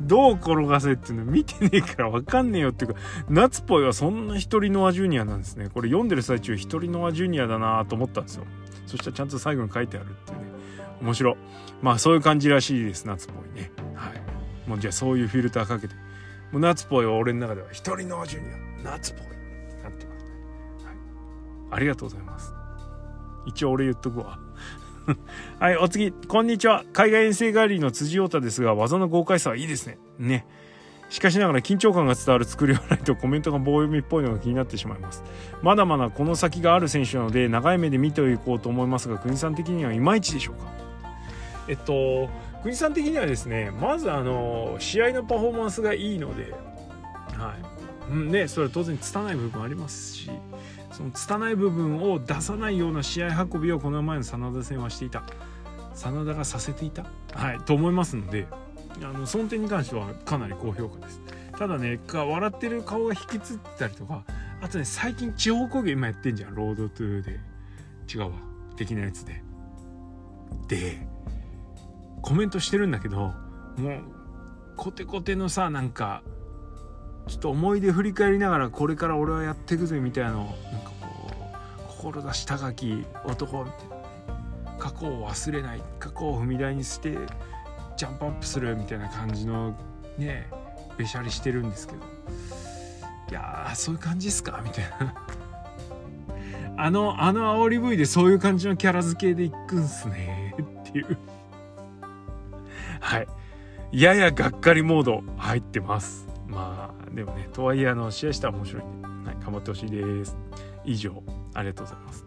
どう転がせっていうの見てねえから分かんねえよっていうか、夏っぽいはそんな一人ノアジュニアなんですね。これ読んでる最中一人ノアジュニアだなと思ったんですよ。そしたらちゃんと最後に書いてあるっていうね。面白。まあそういう感じらしいです、夏っぽいね。はい。もうじゃあそういうフィルターかけて。もう夏っぽいは俺の中では一人ノアジュニア、夏っぽい。なってますね。はい。ありがとうございます。一応俺言っとくわ。はい、お次、こんにちは。海外遠征帰りの辻太ですが、技の豪快さはいいですね。ね。しかしながら緊張感が伝わる作りはないとコメントが棒読みっぽいのが気になってしまいます。まだまだこの先がある選手なので、長い目で見ていこうと思いますが、国さん的にはいまいちでしょうか？えっと、国さん的にはですね、まずあの、試合のパフォーマンスがいいので、はい。うん、ね、それは当然拙い部分ありますし、その拙い部分を出さないような試合運びをこの前の真田戦はしていた。真田がさせていた、はい、と思いますのであのその点に関してはかなり高評価です。ただね笑ってる顔が引きつってたりとかあとね最近地方工業今やってんじゃん。ロードトゥーで。違うわ。的なやつで。でコメントしてるんだけどもうコテコテのさなんかちょっと思い出振り返りながらこれから俺はやっていくぜみたいなのなんかこう志高き男みたいな過去を忘れない過去を踏み台にしてジャンプアップするみたいな感じのねべしゃりしてるんですけど。いやそういう感じっすか？みたいな。あのあの煽り V でそういう感じのキャラ付けでいくんすね。っていう。はい。ややがっかりモード入ってます。まあでもねとはいえあの試合したら面白いんで、はい、頑張ってほしいです。以上ありがとうございます。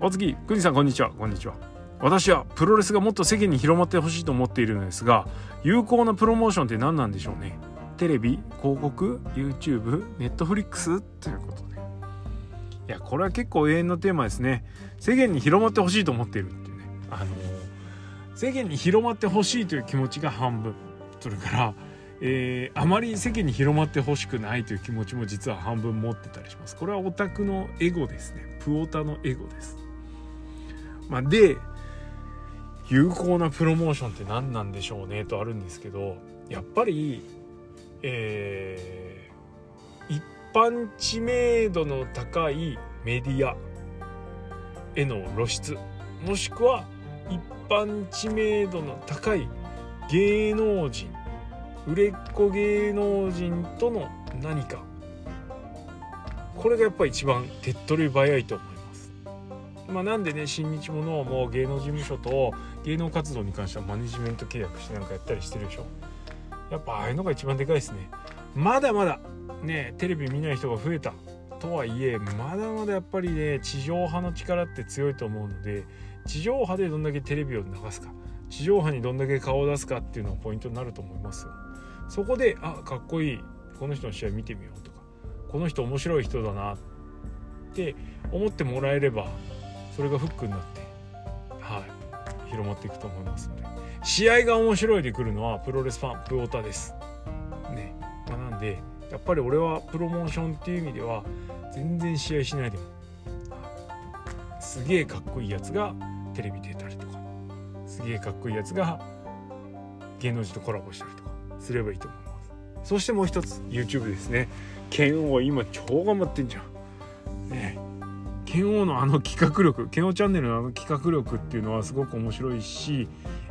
お次くにさんこんにちは。こんにちは。私はプロレスがもっと世間に広まってほしいと思っているのですが有効なプロモーションって何なんでしょうね。テレビ広告 YouTube ネットフリックスということで。いやこれは結構永遠のテーマですね。世間に広まってほしいと思っているっていうね。あの世間に広まってほしいという気持ちが半分。それからえー、あまり世間に広まってほしくないという気持ちも実は半分持ってたりします。これはオタクのエゴですね。プオタのエゴです。まあ、で、有効なプロモーションって何なんでしょうねとあるんですけど、やっぱり、えー、一般知名度の高いメディアへの露出、もしくは一般知名度の高い芸能人売れっ子芸能人との何かこれがやっぱ一番手っ取り早いと思います。まあ、なんでね新日ものもう芸能事務所と芸能活動に関してはマネジメント契約してなんかやったりしてるでしょ。やっぱああいうのが一番でかいですね。まだまだねテレビ見ない人が増えたとはいえまだまだやっぱりね地上波の力って強いと思うので地上波でどんだけテレビを流すか地上波にどんだけ顔を出すかっていうのがポイントになると思いますよそこであかっこいい。この人の試合見てみようとか。この人面白い人だなって思ってもらえればそれがフックになってはい。広まっていくと思いますので。試合が面白いでくるのはプロレスファンプオタです。ね、まあ、なんでやっぱり俺はプロモーションっていう意味では全然試合しないでもすげえかっこいいやつがテレビ出たりとかすげえかっこいいやつが芸能人とコラボしたりとか。すればいいと思います。そしてもう一つ YouTube ですね。剣王今超頑張ってんじゃん。ね剣王のあの企画力剣王チャンネルのあの企画力っていうのはすごく面白いし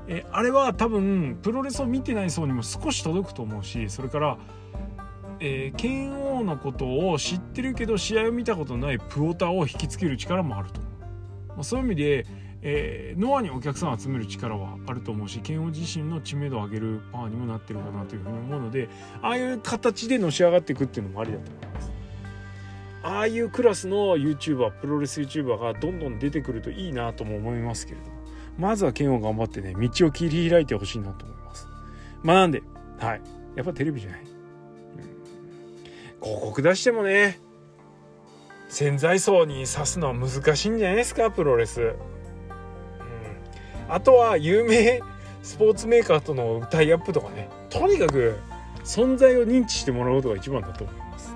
えあれは多分プロレスを見てない層にも少し届くと思うしそれからえー、剣王のことを知ってるけど試合を見たことないプオタを引きつける力もあると思う、まあ、そういう意味で、えー、ノアにお客さんを集める力はあると思うし剣王自身の知名度を上げるパワーにもなってるかなというふうに思うのでああいう形でのし上がっていくっていうのもありだと思います。ああいうクラスの YouTuber プロレス YouTuber がどんどん出てくるといいなとも思いますけれどもまずは剣王頑張ってね道を切り開いてほしいなと思います。まあなんではい。やっぱテレビじゃない。広告出してもね潜在層に刺すのは難しいんじゃないですかプロレス、あとは有名スポーツメーカーとのタイアップとかねとにかく存在を認知してもらうことが一番だと思います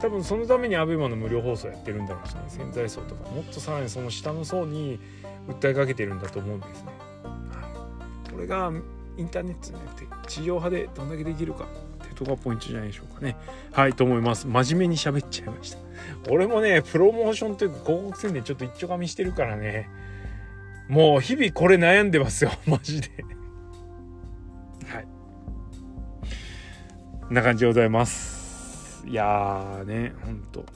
多分そのために ABEMA の無料放送やってるんだろうしね潜在層とかもっとさらにその下の層に訴えかけてるんだと思うんですね、はい、これがインターネットじゃなくて地上波でどんだけできるかってとこがポイントじゃないでしょうかね。はいと思います。真面目に喋っちゃいました。俺もね、プロモーションというか広告宣伝ちょっと一丁噛みしてるからね。もう日々これ悩んでますよ。マジで。はい。こんな感じでございます。いやーね、ほんと。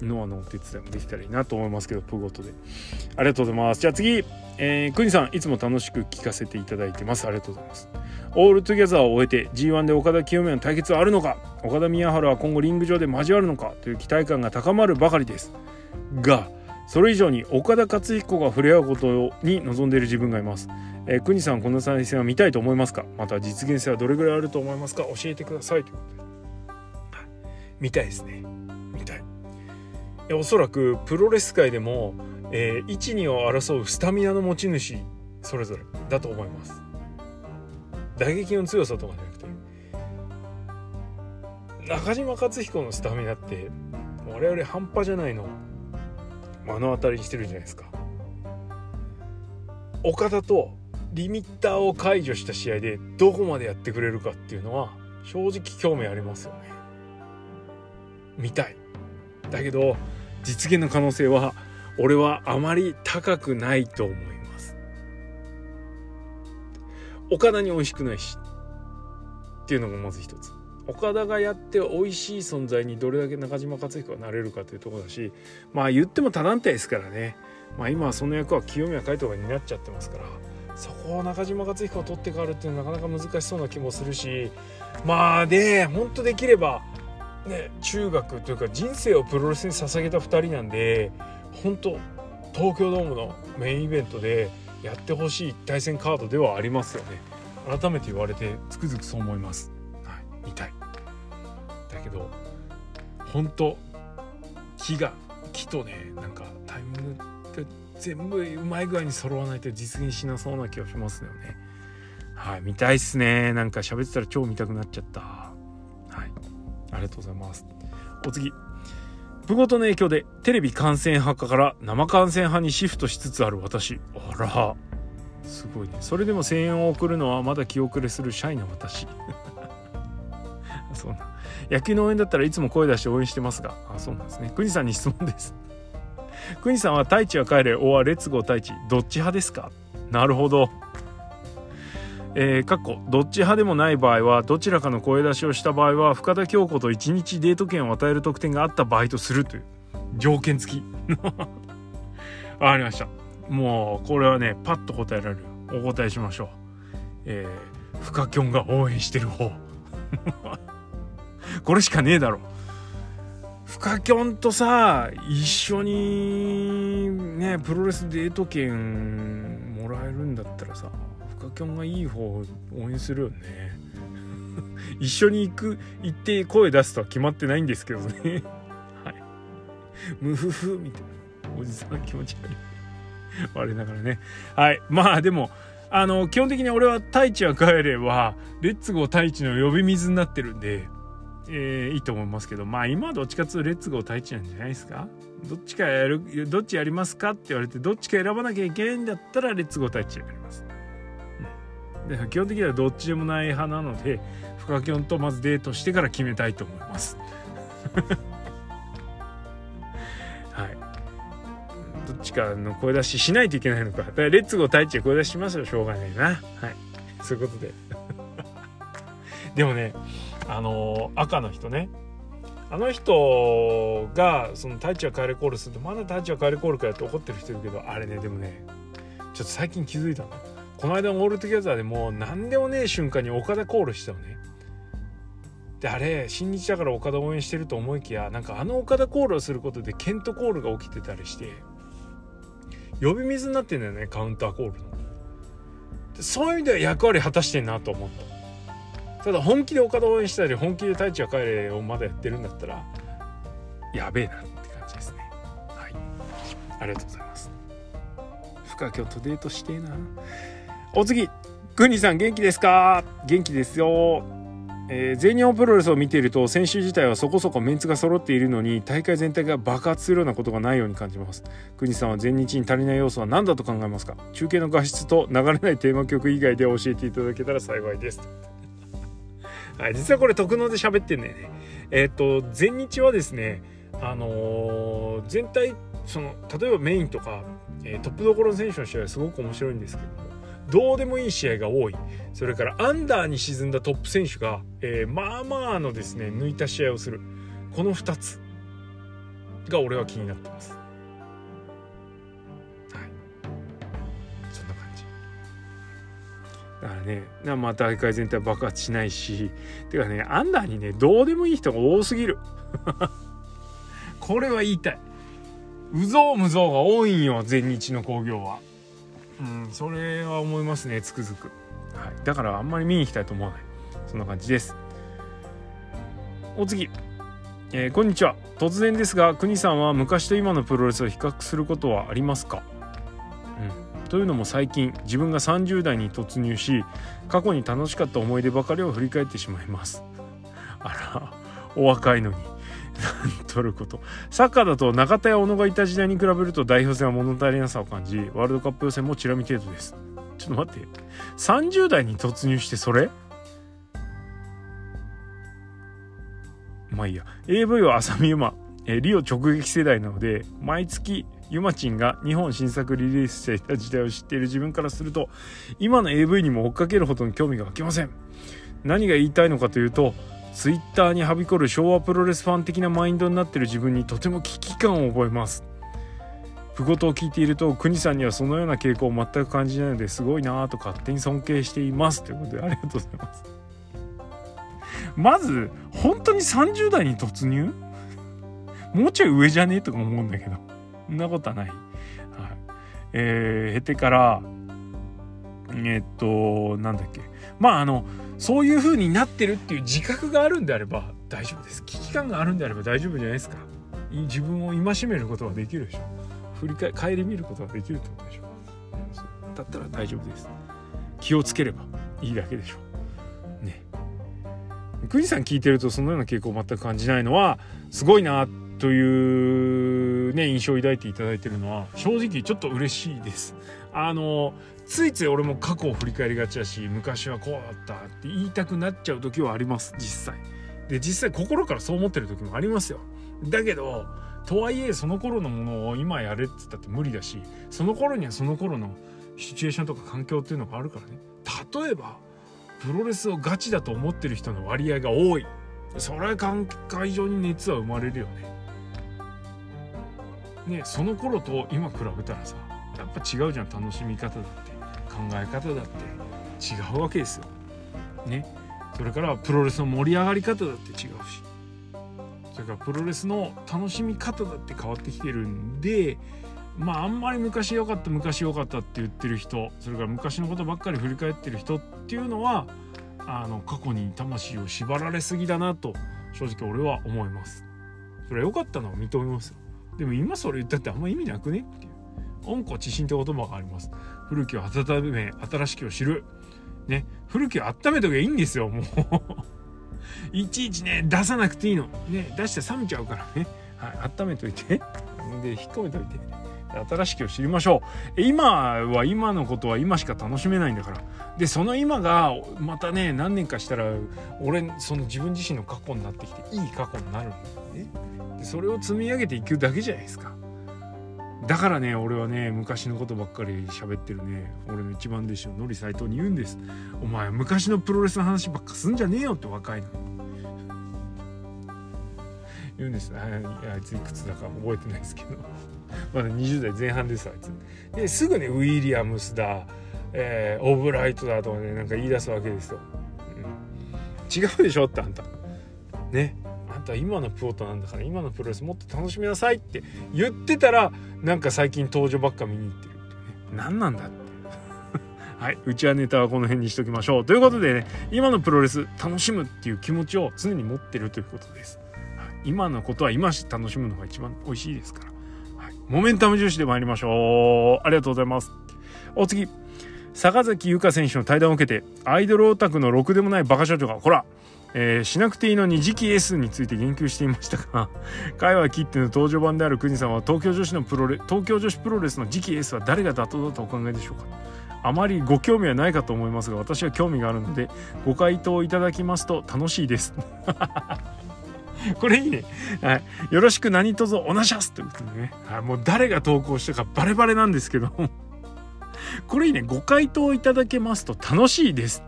ノアのお手伝いもできたらいいなと思いますけど、プごとで。ありがとうございます。じゃあ次、えー、クニさん、いつも楽しく聞かせていただいてます。ありがとうございます。オールトゥギャザーを終えて G1 で岡田清宮の対決はあるのか岡田宮原は今後リング上で交わるのかという期待感が高まるばかりですがそれ以上に岡田克彦が触れ合うことに望んでいる自分がいます。えー、国さんこの再戦は見たいと思いますか？また実現性はどれぐらいあると思いますか？教えてください。ということで、はい、見たいですね。見たい。いおそらくプロレス界でも、えー、1、2を争うスタミナの持ち主それぞれだと思います。打撃の強さとかじゃなくて。中島克彦のスタミナって我々半端じゃないの。目の当たりにしてるじゃないですか。岡田とリミッターを解除した試合でどこまでやってくれるかっていうのは正直興味ありますよね。見たい。だけど実現の可能性は俺はあまり高くないと思います。岡田に美味しくないし。っていうのがまず一つ。岡田がやって美味しい存在にどれだけ中島克彦がなれるかというところだしまあ言っても他団体ですからね。まあ今はその役は清宮海斗が担っちゃってますからそこを中島克彦を取って変わるっていうのはなかなか難しそうな気もするしまあで本当できればね中学というか人生をプロレスに捧げた2人なんで本当東京ドームのメインイベントでやってほしい対戦カードではありますよね。改めて言われてつくづくそう思います、はい、見たい。だけど本当木が木とねなんかタイミングって全部うまい具合に揃わないと実現しなそうな気がしますよね。はい見たいっすね。なんか喋ってたら超見たくなっちゃった。はい。ありがとうございます。お次。プごとの影響でテレビ観戦派から生観戦派にシフトしつつある私。あら。すごいね。それでも声援を送るのはまだ気遅れするシャイな私。そう。な野球の応援だったらいつも声出して応援してますが。あそうなんですね。国さんに質問です。国さんは太一は帰れおはレッツゴー太一どっち派ですか？なるほど。えー、かっこどっち派でもない場合はどちらかの声出しをした場合は深田恭子と1日デート券を与える特典があった場合とするという条件付き。わかりました。もうこれはねパッと答えられる。お答えしましょう。えー、フカキョンが応援してる方。これしかねえだろ。フカキョンとさ一緒にねプロレスデート券もらえるんだったらさフカキョンがいい方を応援するよね。一緒に行く行って声出すとは決まってないんですけどね。はい。ムフフみたいなおじさん気持ち悪い。我ながらね。はい。まあでもあの基本的に俺は太一は帰ればレッツゴー太一の呼び水になってるんでえー、いいと思いますけどまあ今はどっちかっていうとレッツゴー太一なんじゃないですか？どっちかやるどっちやりますかって言われてどっちか選ばなきゃいけないんだったらレッツゴー太一やります、うん、で基本的にはどっちでもない派なのでフカキョンとまずデートしてから決めたいと思います。はい。どっちかの声出ししないといけないのか。だからレッツゴー太一は声出ししますよ。しょうがないな。はい。そういうことで。でもねあの赤の人ね。あの人がその太一は帰れコールするとまだ太一は帰れコールかよって怒ってる人いるけどあれねでもねちょっと最近気づいたの。この間のオールトゥギャザーでもう何でもねえ瞬間に岡田コールしたのね。であれ新日だから岡田応援してると思いきやなんかあの岡田コールをすることでケントコールが起きてたりして呼び水になってんだよねカウンターコールの。そういう意味では役割果たしてんなと思った。ただ本気で岡田応援したり本気で太一は帰れをまだやってるんだったらやべえなって感じですね。はい。ありがとうございます。深今日とデートしてえな。お次グニさん元気ですか？元気ですよ。えー、全日本プロレスを見ていると選手自体はそこそこメンツが揃っているのに大会全体が爆発するようなことがないように感じます。国さんは全日に足りない要素は何だと考えますか？中継の画質と流れないテーマ曲以外で教えていただけたら幸いです。はい、実はこれ特納で喋ってんだよね。えっ、ー、と全日はですねあのー、全体その例えばメインとか、えー、トップどころの選手の試合はすごく面白いんですけどもどうでもいい試合が多いそれからアンダーに沈んだトップ選手が、えまあまあのですね抜いた試合をするこの2つが俺は気になってます。だからね、まあ大会全体爆発しないし、てかね、アンダーにね、どうでもいい人が多すぎる。これは言いたい。うぞうむぞうが多いんよ、全日の興行は。うん、それは思いますね、つくづく。はい。だからあんまり見に行きたいと思わない。そんな感じです。お次。えー、こんにちは。突然ですが、国さんは昔と今のプロレスを比較することはありますか？というのも最近自分が30代に突入し過去に楽しかった思い出ばかりを振り返ってしまいます。あらお若いのに。なんとること。サッカーだと中田や小野がいた時代に比べると代表戦は物足りなさを感じワールドカップ予選もチラ見程度です。ちょっと待って。30代に突入してそれ？まあいいや。AV は浅見ゆまリオ直撃世代なので毎月ユマチンが日本新作リリースしていた時代を知っている自分からすると今の AV にも追っかけるほどの興味が湧きません。何が言いたいのかというとツイッターにはびこる昭和プロレスファン的なマインドになっている自分にとても危機感を覚えます。ふごを聞いていると国さんにはそのような傾向を全く感じないのですごいなぁと勝手に尊敬していますということでありがとうございます。まず本当に30代に突入？もうちょい上じゃね？えとか思うんだけど。んなことはない。はい。えー、経てから、えー、っと、なんだっけ。まあ、あの、そういう風になってるっていう自覚があるんであれば大丈夫です。危機感があるんであれば大丈夫じゃないですか。自分を戒めることができるでしょ。振り返、顧みることができるってことでしょ。だったら大丈夫です。気をつければいいだけでしょ。ね。クニさん聞いてるとそのような傾向を全く感じないのはすごいなというね印象を抱いていただいてるのは正直ちょっと嬉しいです。あのついつい俺も過去を振り返りがちだし昔はこうだったって言いたくなっちゃう時はあります実際。で実際心からそう思ってる時もありますよ。だけどとはいえその頃のものを今やれって言ったって無理だしその頃にはその頃のシチュエーションとか環境っていうのがあるからね例えばプロレスをガチだと思ってる人の割合が多いそれは会場に熱は生まれるよねねその頃と今比べたらさやっぱ違うじゃん楽しみ方だって考え方だって違うわけですよ。ね。それからプロレスの盛り上がり方だって違うし。それからプロレスの楽しみ方だって変わってきてるんでまああんまり昔良かった昔良かったって言ってる人それから昔のことばっかり振り返ってる人っていうのはあの過去に魂を縛られすぎだなと正直俺は思います。それは良かったのは認めますでも今それ言ったってあんま意味なくねっていう。温故知新って言葉があります。古きを温め新しきを知る。ね。古きを温めとけばいいんですよもう。いちいちね出さなくていいの。ね出して冷めちゃうからね。はい温めといて。で引っ込めといて。新しきを知りましょう。今は今のことは今しか楽しめないんだから。でその今がまたね何年かしたら俺その自分自身の過去になってきていい過去になるんだよねでそれを積み上げていくだけじゃないですか。だからね俺はね昔のことばっかり喋ってるね。俺の一番弟子のノリ斎藤に言うんです。お前昔のプロレスの話ばっかすんじゃねえよって若いの。言うんですああいついくつだか覚えてないですけど。まだ20代前半ですあいつ。ですぐねウィリアムスだ、えー、オブライトだとかねなんか言い出すわけですよ、うん、違うでしょってあんた。ね。あんた今のプロとなんだから今のプロレスもっと楽しみなさいって言ってたらなんか最近登場ばっか見に行ってるってね。何なんだって。はい。うちはネタはこの辺にしときましょう。ということでね、今のプロレス楽しむっていう気持ちを常に持ってるということです。今のことは今し楽しむのが一番美味しいですから。はいモメンタム重視で参りましょう。ありがとうございます。お次。坂崎優香選手の対談を受けて、アイドルオタクのろくでもないバカ社長が、ほら、えー、しなくていいのに次期 S について言及していましたが、会話切っての登場版である国さんは東京女子のプロレ東京女子プロレスの次期 S は誰が妥当だとお考えでしょうかあまりご興味はないかと思いますが私は興味があるのでご回答いただきますと楽しいですこれいいね。はい。よろしく何卒おなしゃすということでね。はい。もう誰が投稿したかバレバレなんですけどこれいいね。ご回答いただけますと楽しいです。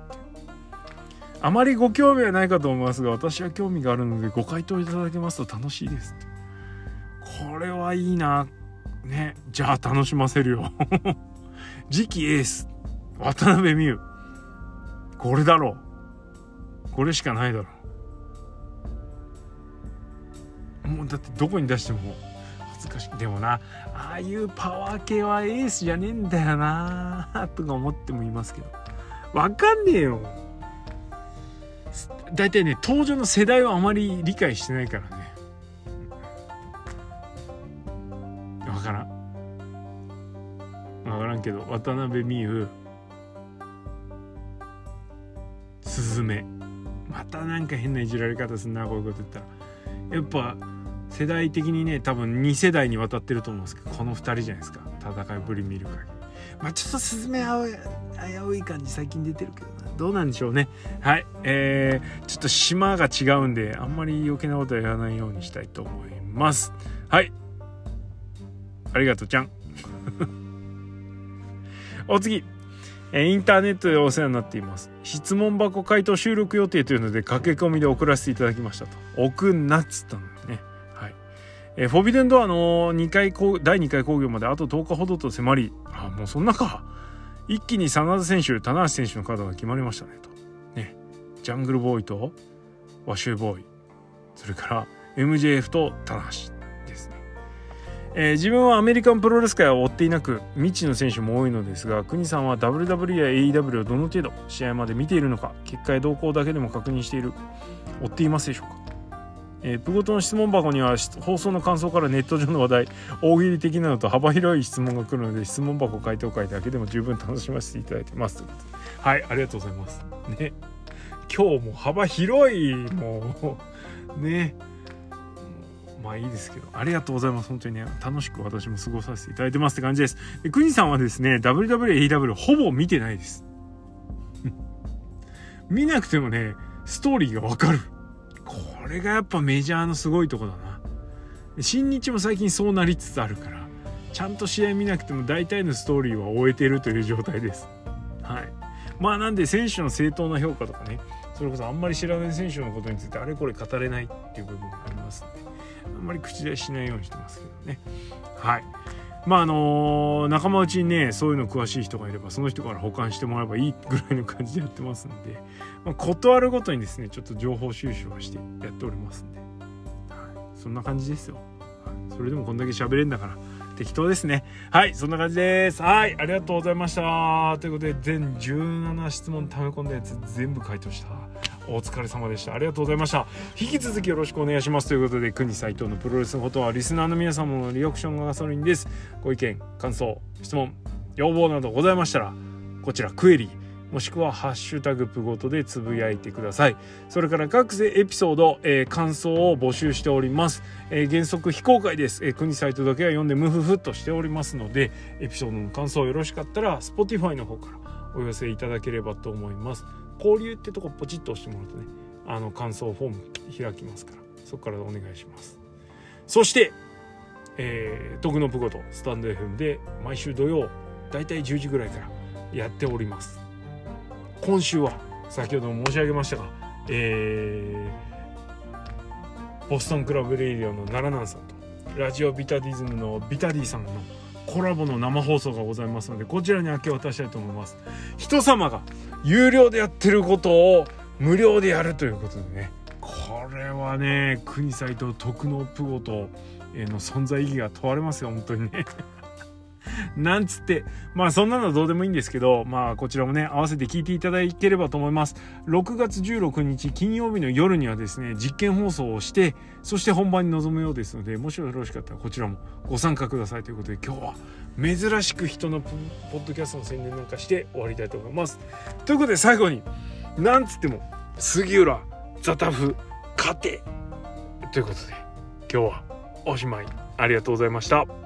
あまりご興味はないかと思いますが、私は興味があるのでご回答いただけますと楽しいです。これはいいな。ね。じゃあ楽しませるよ 次期エース。渡辺美優。これだろう。これしかないだろう。もうだってどこに出しても恥ずかしい。でもなああいうパワー系はエースじゃねえんだよなとか思ってもいますけど。わかんねえよ。大体ね登場の世代はあまり理解してないからね。わからん。わからんけど渡辺美優スズメまたなんか変ないじられ方すんなこういうこと言ったら。やっぱ世代的にね多分2世代にわたってると思うんですけどこの2人じゃないですか。戦いぶり見る限り。まあちょっとスズメ危うい感じ最近出てるけどな。どうなんでしょうね。はい。えー、ちょっと島が違うんであんまり余計なことは言わないようにしたいと思います。はい。ありがとうちゃん。お次。インターネットでお世話になっています。質問箱回答収録予定というので駆け込みで送らせていただきましたと。送んなっつったのね。えー、フォビデンドアの2回第2回工業まであと10日ほどと迫りあもうそんなか。一気に真田選手棚橋選手のカードが決まりましたねと。ね。ジャングルボーイとワシューボーイ。それから MJF と棚橋、えー、自分はアメリカンプロレス界を追っていなく未知の選手も多いのですが国さんは WW や AEW をどの程度試合まで見ているのか結果や動向だけでも確認している追っていますでしょうか？えー、プゴトの質問箱には放送の感想からネット上の話題大喜利的なのと幅広い質問が来るので質問箱回答会だけでも十分楽しませていただいてます。はいありがとうございます。ね。今日も幅広いもう。ね。まあいいですけどありがとうございます。本当にね楽しく私も過ごさせていただいてますって感じです。で国さんはですね WWAW ほぼ見てないです。見なくてもねストーリーがわかる。これがやっぱメジャーのすごいとこだな。新日も最近そうなりつつあるからちゃんと試合見なくても大体のストーリーは終えてるという状態です。はい。まあなんで選手の正当な評価とかねそれこそあんまり知らない選手のことについてあれこれ語れないっていう部分がありますんで。あんまり口出ししないようにしてますけどね。はい。まああのー、仲間内にねそういうの詳しい人がいればその人から保管してもらえばいいぐらいの感じでやってますんで、まあ、断るごとにですねちょっと情報収集をしてやっておりますんで、はい、そんな感じですよ、それでもこんだけ喋れるんだから適当ですね。はい。そんな感じです。はい。ありがとうございました。ということで全17質問溜め込んだやつ全部回答した。お疲れ様でした。ありがとうございました。引き続きよろしくお願いします。ということで国斎藤のプロレスのことはリスナーの皆様のリアクションがガソリンです。ご意見感想質問要望などございましたらこちらクエリもしくは「ハッシュタグプゴト」でつぶやいてください。それから各自エピソード、えー、感想を募集しております、えー、原則非公開です、えー、国サイトだけは読んでムフフとしておりますのでエピソードの感想よろしかったら Spotify の方からお寄せいただければと思います。交流ってとこポチッと押してもらうとねあの感想フォーム開きますからそこからお願いします。そしてえー、徳のプゴトスタンド FM で毎週土曜だいたい10時ぐらいからやっております。今週は先ほども申し上げましたが、えー、ボストンクラブレイディオの奈良南さんとラジオビタディズムのビタディさんのコラボの生放送がございますのでこちらに明け渡したいと思います。人様が有料でやってることを無料でやるということでねこれはね国斎藤徳のプゴとの存在意義が問われますよ本当にね なんつって、まあそんなのはどうでもいいんですけど、まあこちらもね、合わせて聞いていただければと思います。6月16日金曜日の夜にはですね、実験放送をして、そして本番に臨むようですので、もしよろしかったらこちらもご参加くださいということで、今日は珍しく人のポッドキャストの宣伝なんかして終わりたいと思います。ということで最後に、なんつっても、杉浦、ザタフ、勝てということで、今日はおしまい。ありがとうございました。